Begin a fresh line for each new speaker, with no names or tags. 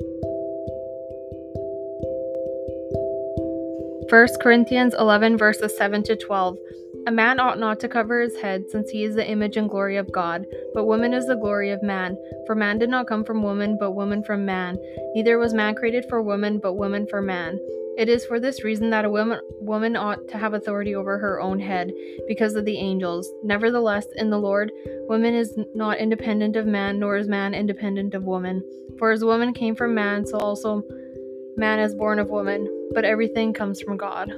Thank you. 1 Corinthians 11 verses 7 to 12. A man ought not to cover his head, since he is the image and glory of God. But woman is the glory of man. For man did not come from woman, but woman from man. Neither was man created for woman, but woman for man. It is for this reason that a woman, woman ought to have authority over her own head, because of the angels. Nevertheless, in the Lord, woman is not independent of man, nor is man independent of woman. For as woman came from man, so also man is born of woman, but everything comes from God.